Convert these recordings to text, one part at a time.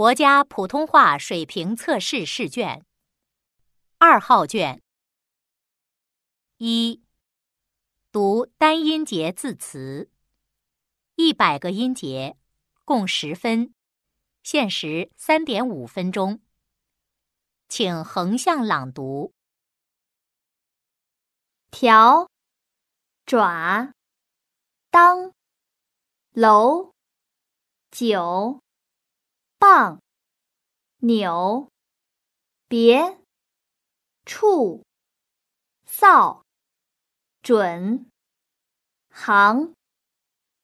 国家普通话水平测试试卷。二号卷。一，读单音节字词，一百个音节，共十分，限时三点五分钟。请横向朗读：条、爪、当、楼、九。棒，扭，别，处，扫，准，行，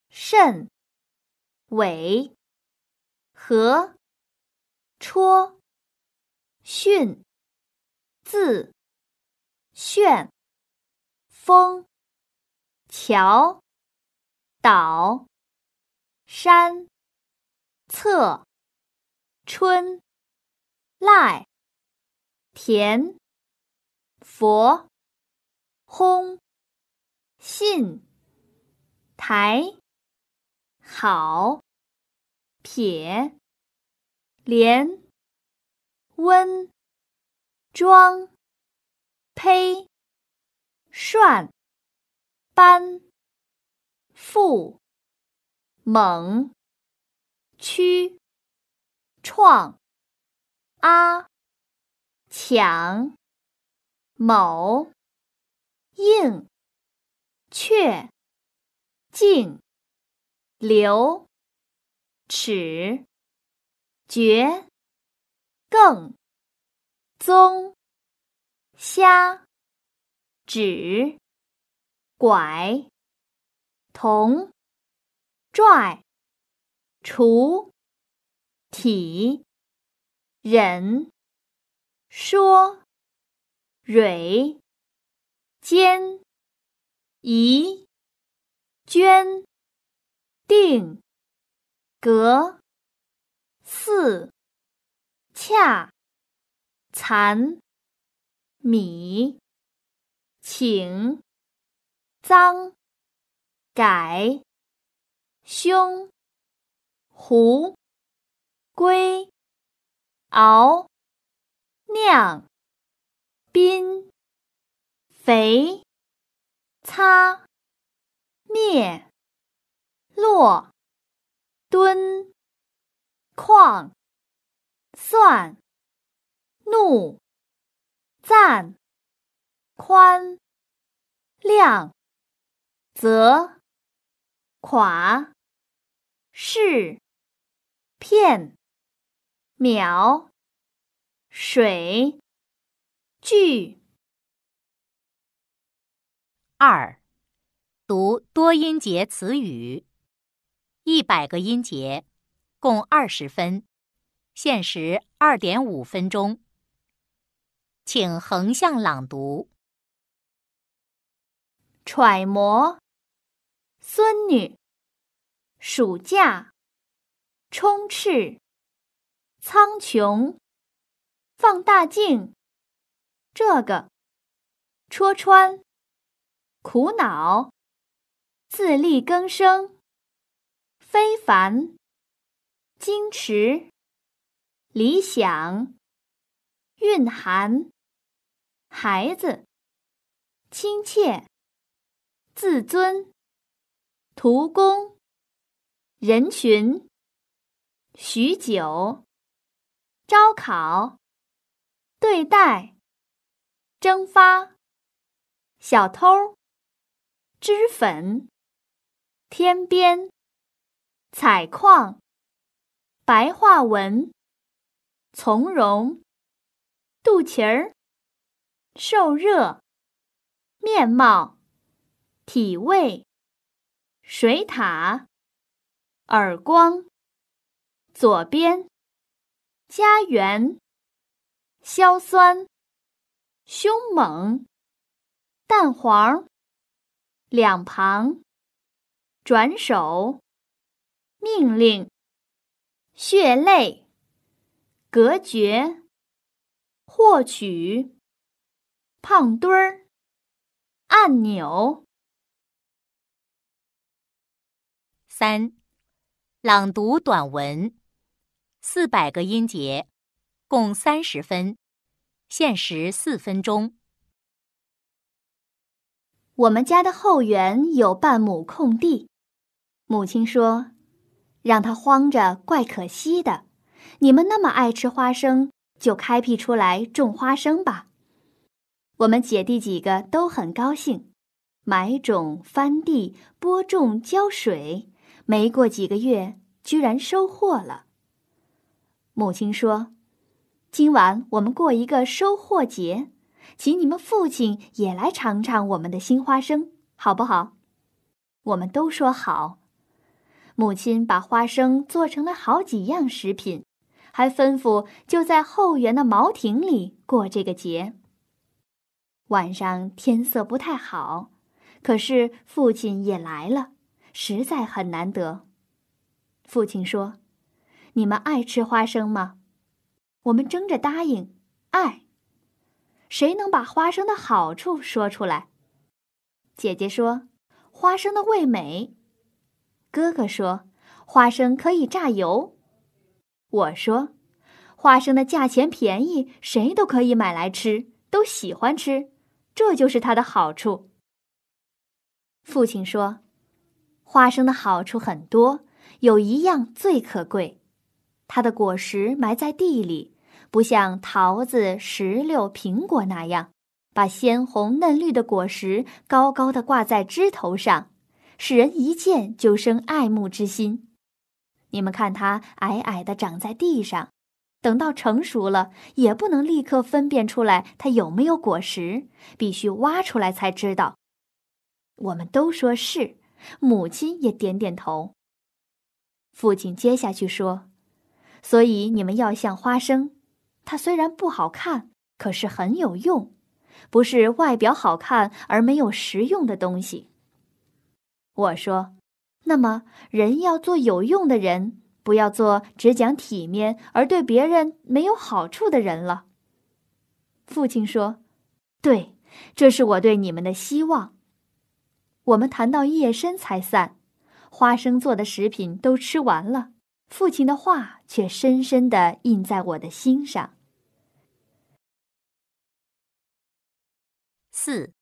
甚，尾，和，戳，训，字，炫，风，桥，岛，山，侧。春，赖，田，佛，轰，信，台，好，撇，连，温，庄，胚，涮，搬，复，猛，屈。创，啊，抢，某，应，确，静，留，尺，绝，更，宗，虾，指，拐，同，拽，除。体，忍，说，蕊，坚，宜，捐，定，格，四，恰，残，米，请，脏，改，凶，胡。龟，熬，酿，宾，肥，擦，灭，落，蹲，矿，算，怒，赞，宽，亮，泽，垮，是，片。秒，水，句。二，读多音节词语，一百个音节，共二十分，限时二点五分钟。请横向朗读：揣摩，孙女，暑假，充斥。苍穹，放大镜，这个，戳穿，苦恼，自力更生，非凡，矜持，理想，蕴含，孩子，亲切，自尊，徒工，人群，许久。招考，对待，蒸发，小偷，脂粉，天边，采矿，白话文，从容，肚脐儿，受热，面貌，体味，水獭，耳光，左边。家园，硝酸，凶猛，蛋黄，两旁，转手，命令，血泪，隔绝，获取，胖墩儿，按钮。三，朗读短文。四百个音节，共三十分，限时四分钟。我们家的后园有半亩空地，母亲说：“让它荒着怪可惜的。你们那么爱吃花生，就开辟出来种花生吧。”我们姐弟几个都很高兴，买种、翻地、播种、浇水，没过几个月，居然收获了。母亲说：“今晚我们过一个收获节，请你们父亲也来尝尝我们的新花生，好不好？”我们都说好。母亲把花生做成了好几样食品，还吩咐就在后园的茅亭里过这个节。晚上天色不太好，可是父亲也来了，实在很难得。父亲说：“你们爱吃花生吗？”我们争着答应：“爱。”谁能把花生的好处说出来？姐姐说：“花生的味美。”哥哥说：“花生可以榨油。”我说：“花生的价钱便宜，谁都可以买来吃，都喜欢吃。”这就是它的好处。父亲说：“花生的好处很多，有一样最可贵，它的果实埋在地里，不像桃子、石榴、苹果那样，把鲜红嫩绿的果实高高的挂在枝头上，使人一见就生爱慕之心。你们看它矮矮的长在地上。”等到成熟了，也不能立刻分辨出来它有没有果实，必须挖出来才知道。我们都说是，母亲也点点头。父亲接下去说：“所以你们要像花生，它虽然不好看，可是很有用，不是外表好看而没有实用的东西。”我说：“那么人要做有用的人。”不要做只讲体面而对别人没有好处的人了。父亲说：“对，这是我对你们的希望。”我们谈到夜深才散，花生做的食品都吃完了，父亲的话却深深的印在我的心上。四，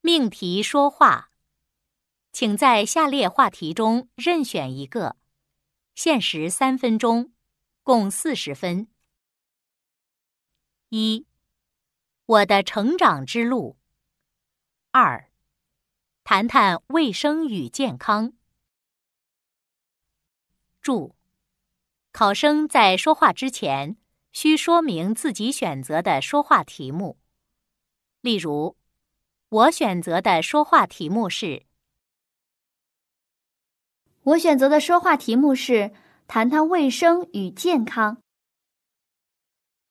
命题说话，请在下列话题中任选一个。限时三分钟，共四十分。一，我的成长之路。二，谈谈卫生与健康。注：考生在说话之前需说明自己选择的说话题目。例如，我选择的说话题目是。我选择的说话题目是谈谈卫生与健康。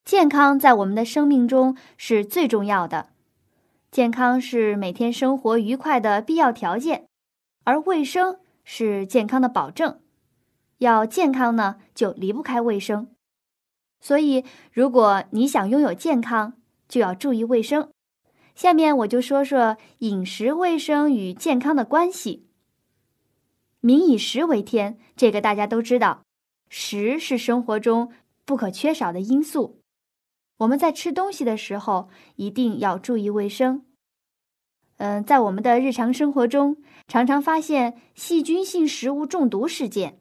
健康在我们的生命中是最重要的，健康是每天生活愉快的必要条件，而卫生是健康的保证。要健康呢，就离不开卫生。所以，如果你想拥有健康，就要注意卫生。下面我就说说饮食卫生与健康的关系。民以食为天，这个大家都知道。食是生活中不可缺少的因素。我们在吃东西的时候，一定要注意卫生。嗯，在我们的日常生活中，常常发现细菌性食物中毒事件。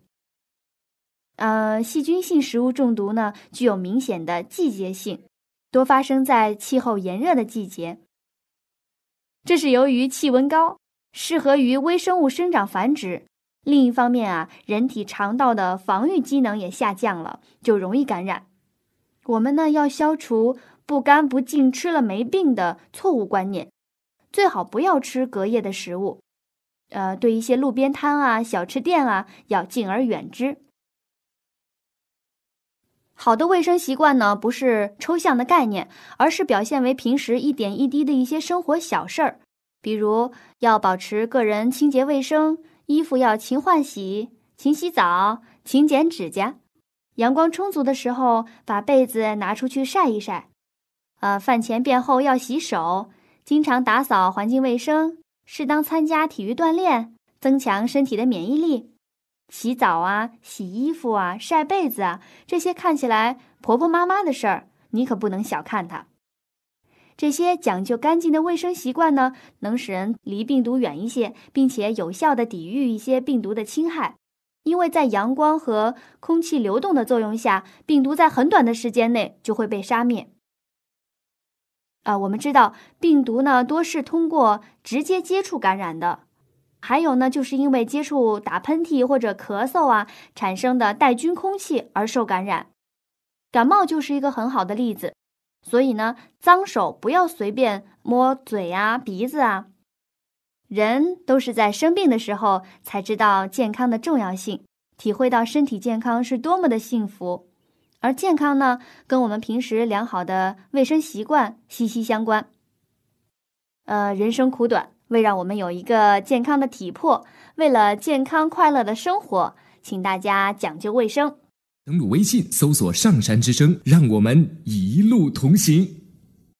呃，细菌性食物中毒呢，具有明显的季节性，多发生在气候炎热的季节。这是由于气温高，适合于微生物生长繁殖。另一方面啊，人体肠道的防御机能也下降了，就容易感染。我们呢要消除不干不净吃了没病的错误观念，最好不要吃隔夜的食物。呃，对一些路边摊啊、小吃店啊，要敬而远之。好的卫生习惯呢，不是抽象的概念，而是表现为平时一点一滴的一些生活小事儿，比如要保持个人清洁卫生。衣服要勤换洗、勤洗澡、勤剪指甲。阳光充足的时候，把被子拿出去晒一晒。呃，饭前便后要洗手，经常打扫环境卫生，适当参加体育锻炼，增强身体的免疫力。洗澡啊、洗衣服啊、晒被子啊，这些看起来婆婆妈妈的事儿，你可不能小看它。这些讲究干净的卫生习惯呢，能使人离病毒远一些，并且有效的抵御一些病毒的侵害。因为在阳光和空气流动的作用下，病毒在很短的时间内就会被杀灭。啊，我们知道病毒呢多是通过直接接触感染的，还有呢就是因为接触打喷嚏或者咳嗽啊产生的带菌空气而受感染，感冒就是一个很好的例子。所以呢，脏手不要随便摸嘴啊、鼻子啊。人都是在生病的时候才知道健康的重要性，体会到身体健康是多么的幸福。而健康呢，跟我们平时良好的卫生习惯息息相关。呃，人生苦短，为让我们有一个健康的体魄，为了健康快乐的生活，请大家讲究卫生。登录微信，搜索“上山之声”，让我们一路同行。